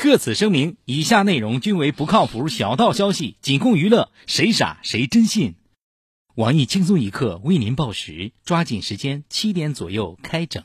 特此声明，以下内容均为不靠谱小道消息，仅供娱乐，谁傻谁真信。网易轻松一刻为您报时，抓紧时间，七点左右开整。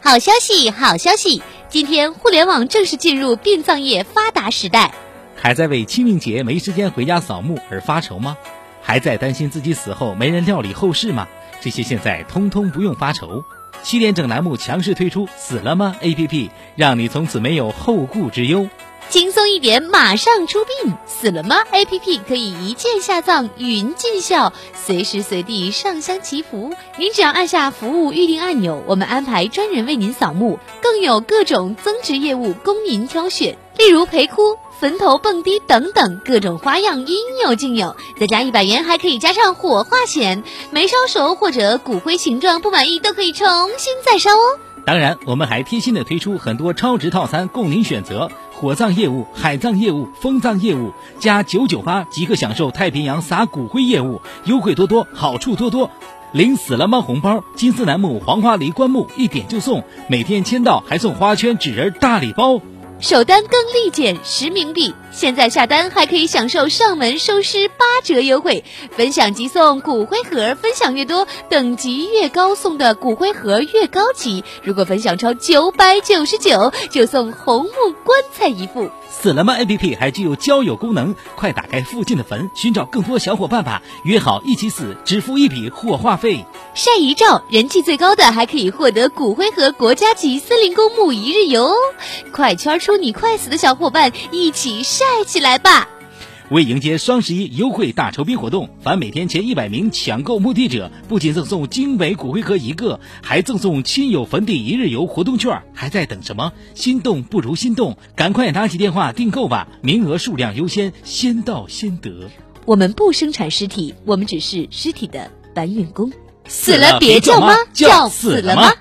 好消息，好消息！今天互联网正式进入殡葬业发达时代。还在为清明节没时间回家扫墓而发愁吗？还在担心自己死后没人料理后事吗？这些现在通通不用发愁。七点整栏目强势推出“死了吗 ”APP，让你从此没有后顾之忧。轻松一点，马上出殡！死了吗？APP 可以一键下葬，云尽孝，随时随地上香祈福。您只要按下服务预定按钮，我们安排专人为您扫墓，更有各种增值业务供您挑选，例如陪哭。坟头蹦迪等等各种花样应有尽有，再加一百元还可以加上火化险，没烧熟或者骨灰形状不满意都可以重新再烧哦。当然，我们还贴心的推出很多超值套餐供您选择，火葬业务、海葬业务、风葬业务，加九九八即可享受太平洋撒骨灰业务，优惠多多，好处多多。领死了吗红包，金丝楠木、黄花梨棺木一点就送，每天签到还送花圈、纸人大礼包。首单更立减十冥币，现在下单还可以享受上门收尸八折优惠，分享即送骨灰盒，分享越多，等级越高，送的骨灰盒越高级。如果分享超九百九十九，就送红木棺材一副。死了吗？APP 还具有交友功能，快打开附近的坟，寻找更多小伙伴吧，约好一起死，只付一笔火化费。晒遗照，人气最高的还可以获得骨灰盒国家级森林公墓一日游哦！快圈出你快死的小伙伴，一起晒起来吧！为迎接双十一优惠大酬宾活动，凡每天前一百名抢购墓地者，不仅赠送精美骨灰盒一个，还赠送亲友坟地一日游活动券。还在等什么？心动不如心动，赶快拿起电话订购吧！名额数量优先，先到先得。我们不生产尸体，我们只是尸体的搬运工。死了别叫妈，叫死了吗？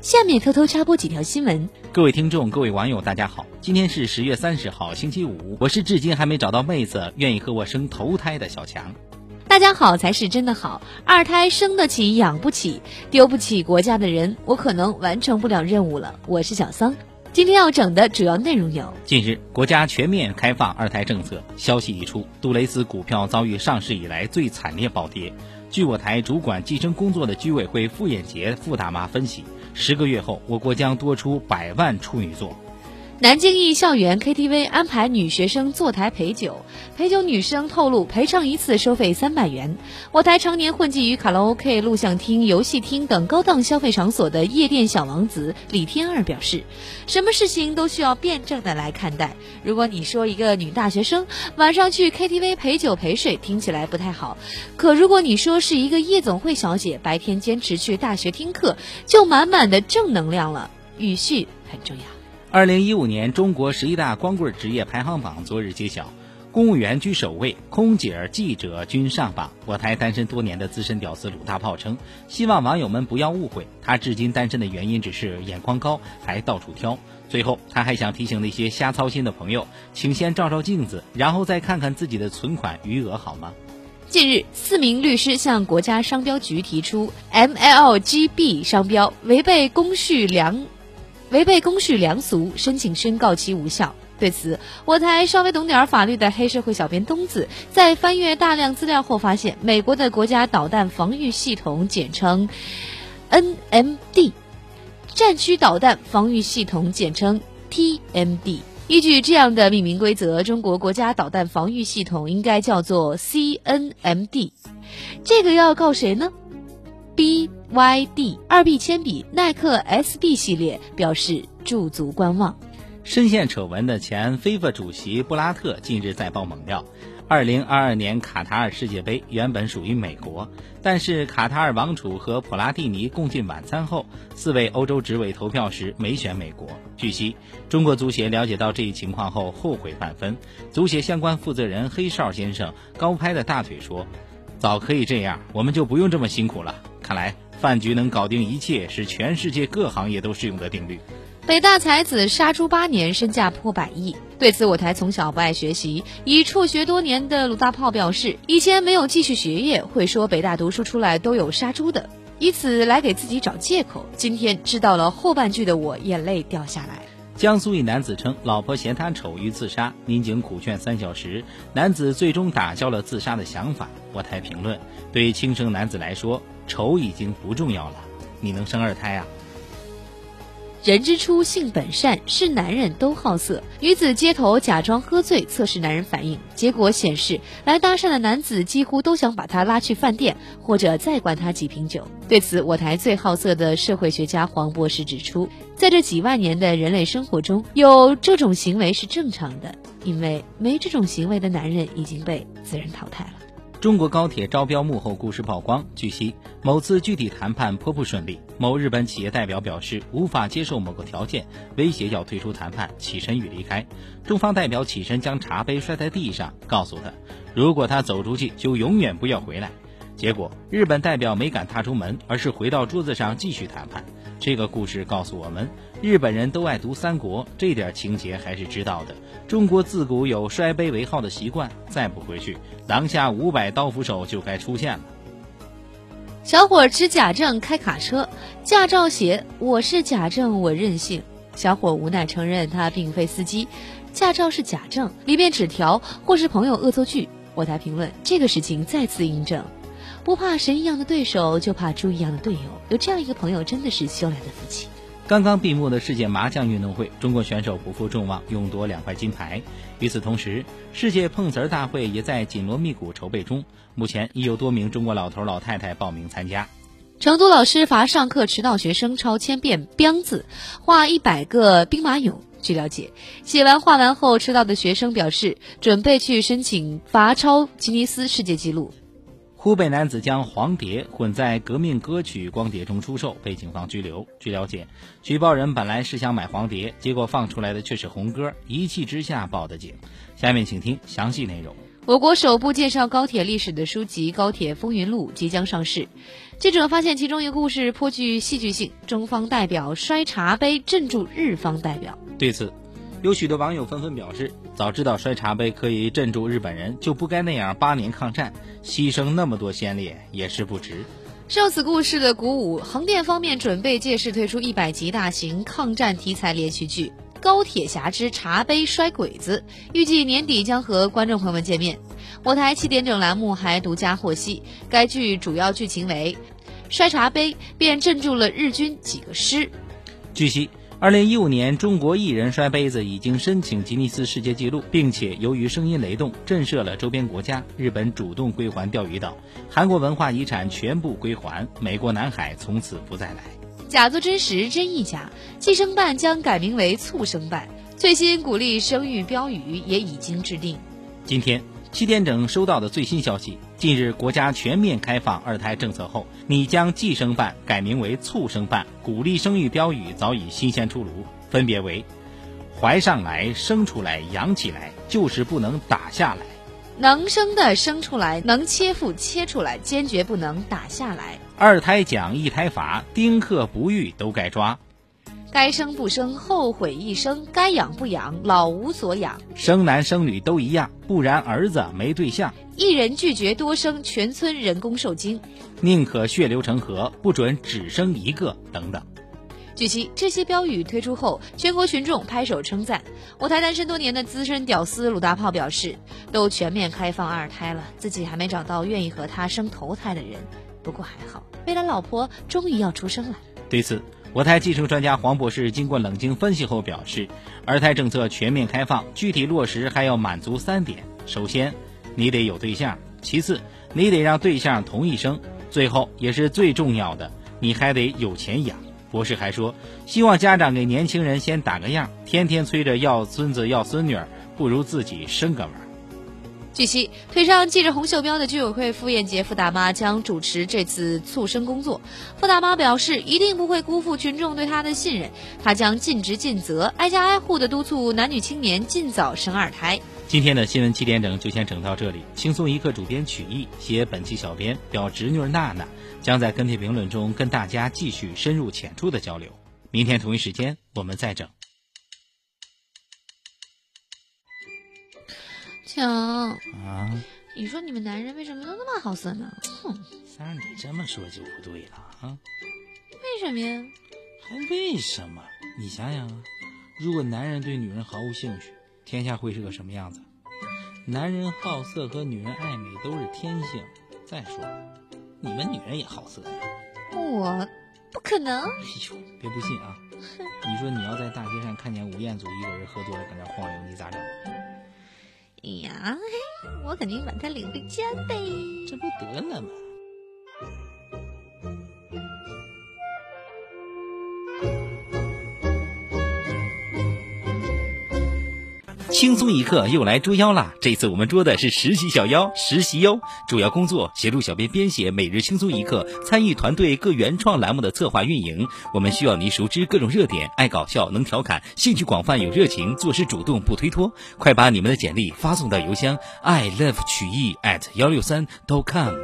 下面偷偷插播几条新闻。各位听众，各位网友，大家好，今天是十月三十号，星期五。我是至今还没找到妹子愿意和我生头胎的小强。大家好才是真的好，二胎生得起养不起，丢不起国家的人，我可能完成不了任务了。我是小桑，今天要整的主要内容有：近日，国家全面开放二胎政策，消息一出，杜蕾斯股票遭遇上市以来最惨烈暴跌。据我台主管计生工作的居委会傅艳杰傅大妈分析，十个月后，我国将多出百万处女座。南京一校园 KTV 安排女学生坐台陪酒，陪酒女生透露陪唱一次收费三百元。我台常年混迹于卡拉 OK、录像厅、游戏厅等高档消费场所的夜店小王子李天二表示，什么事情都需要辩证的来看待。如果你说一个女大学生晚上去 KTV 陪酒陪睡，听起来不太好；可如果你说是一个夜总会小姐白天坚持去大学听课，就满满的正能量了。语序很重要。二零一五年中国十一大光棍职业排行榜昨日揭晓，公务员居首位，空姐、记者均上榜。我台单身多年的资深屌丝鲁大炮称，希望网友们不要误会，他至今单身的原因只是眼光高，还到处挑。最后，他还想提醒那些瞎操心的朋友，请先照照镜子，然后再看看自己的存款余额，好吗？近日，四名律师向国家商标局提出 MLGB 商标违背公序良。违背公序良俗，申请宣告其无效。对此，我台稍微懂点法律的黑社会小编东子在翻阅大量资料后发现，美国的国家导弹防御系统简称 NMD，战区导弹防御系统简称 TMD。依据这样的命名规则，中国国家导弹防御系统应该叫做 CNMD。这个要告谁呢？B。YD 二 B 铅笔，耐克 SB 系列表示驻足观望。深陷丑闻的前非法主席布拉特近日再爆猛料：二零二二年卡塔尔世界杯原本属于美国，但是卡塔尔王储和普拉蒂尼共进晚餐后，四位欧洲执委投票时没选美国。据悉，中国足协了解到这一情况后后悔万分。足协相关负责人黑哨先生高拍的大腿说：“早可以这样，我们就不用这么辛苦了。”看来。饭局能搞定一切，是全世界各行业都适用的定律。北大才子杀猪八年，身价破百亿。对此，我台从小不爱学习，已辍学多年的鲁大炮表示，以前没有继续学业，会说北大读书出来都有杀猪的，以此来给自己找借口。今天知道了后半句的我，眼泪掉下来。江苏一男子称老婆嫌他丑欲自杀，民警苦劝三小时，男子最终打消了自杀的想法。我台评论：对轻生男子来说，丑已经不重要了，你能生二胎啊？人之初，性本善，是男人都好色。女子街头假装喝醉测试男人反应，结果显示来搭讪的男子几乎都想把她拉去饭店，或者再灌她几瓶酒。对此，我台最好色的社会学家黄博士指出，在这几万年的人类生活中，有这种行为是正常的，因为没这种行为的男人已经被自然淘汰了。中国高铁招标幕后故事曝光。据悉，某次具体谈判颇不顺利，某日本企业代表表示无法接受某个条件，威胁要退出谈判，起身欲离开。中方代表起身将茶杯摔在地上，告诉他，如果他走出去，就永远不要回来。结果，日本代表没敢踏出门，而是回到桌子上继续谈判。这个故事告诉我们，日本人都爱读三国，这点情节还是知道的。中国自古有摔杯为号的习惯，再不回去，廊下五百刀斧手就该出现了。小伙持假证开卡车，驾照写我是假证，我任性。小伙无奈承认他并非司机，驾照是假证，里面纸条或是朋友恶作剧。我台评论这个事情再次印证。不怕神一样的对手，就怕猪一样的队友。有这样一个朋友，真的是修来的福气。刚刚闭幕的世界麻将运动会，中国选手不负众望，勇夺两块金牌。与此同时，世界碰瓷儿大会也在紧锣密鼓筹备中。目前已有多名中国老头老太太报名参加。成都老师罚上课迟到学生抄千遍“彪”字，画一百个兵马俑。据了解，写完画完后迟到的学生表示，准备去申请罚抄吉尼斯世界纪录。湖北男子将黄碟混在革命歌曲光碟中出售，被警方拘留。据了解，举报人本来是想买黄碟，结果放出来的却是红歌，一气之下报的警。下面请听详细内容。我国首部介绍高铁历史的书籍《高铁风云录》即将上市。记者发现其中一个故事颇具戏剧性，中方代表摔茶杯镇住日方代表。对此。有许多网友纷纷表示，早知道摔茶杯可以镇住日本人，就不该那样八年抗战，牺牲那么多先烈也是不值。受此故事的鼓舞，横店方面准备借势推出一百集大型抗战题材连续剧《高铁侠之茶杯摔鬼子》，预计年底将和观众朋友们见面。我台七点整栏目还独家获悉，该剧主要剧情为摔茶杯便镇住了日军几个师。据悉。二零一五年，中国艺人摔杯子已经申请吉尼斯世界纪录，并且由于声音雷动震慑了周边国家，日本主动归还钓鱼岛，韩国文化遗产全部归还，美国南海从此不再来。假作真实，真亦假。计生办将改名为促生办，最新鼓励生育标语也已经制定。今天。七点整收到的最新消息，近日国家全面开放二胎政策后，拟将计生办改名为促生办，鼓励生育标语早已新鲜出炉，分别为：怀上来，生出来，养起来，就是不能打下来；能生的生出来，能切腹切出来，坚决不能打下来；二胎奖一胎罚，丁克不育都该抓。该生不生，后悔一生；该养不养，老无所养。生男生女都一样，不然儿子没对象。一人拒绝多生，全村人工受精。宁可血流成河，不准只生一个。等等。据悉，这些标语推出后，全国群众拍手称赞。我台单身多年的资深屌丝鲁大炮表示：“都全面开放二胎了，自己还没找到愿意和他生头胎的人。不过还好，未来老婆终于要出生了。”对此。我台计生专家黄博士经过冷静分析后表示，二胎政策全面开放，具体落实还要满足三点：首先，你得有对象；其次，你得让对象同意生；最后也是最重要的，你还得有钱养。博士还说，希望家长给年轻人先打个样，天天催着要孙子要孙女儿，不如自己生个娃。据悉，腿上系着红袖标的居委会傅艳杰傅大妈将主持这次促生工作。傅大妈表示，一定不会辜负群众对她的信任，她将尽职尽责，挨家挨户的督促男女青年尽早生二胎。今天的新闻七点整就先整到这里。轻松一刻主编曲艺，写本期小编表侄女娜娜，将在跟帖评论中跟大家继续深入浅出的交流。明天同一时间我们再整。强啊！你说你们男人为什么都那么好色呢？哼！三儿，你这么说就不对了啊！为什么呀？还为什么？你想想啊，如果男人对女人毫无兴趣，天下会是个什么样子？男人好色和女人爱美都是天性。再说，你们女人也好色呀？我不可能。哎呦，别不信啊！你说你要在大街上看见吴彦祖一个人喝多了搁那晃悠，你咋整？啊嘿，我肯定把他领回家呗。这不得了吗？轻松一刻又来捉妖啦！这次我们捉的是实习小妖，实习哟，主要工作协助小编编写每日轻松一刻，参与团队各原创栏目的策划运营。我们需要你熟知各种热点，爱搞笑，能调侃，兴趣广泛，有热情，做事主动不推脱。快把你们的简历发送到邮箱 i love 曲艺 at 幺六三 dot com。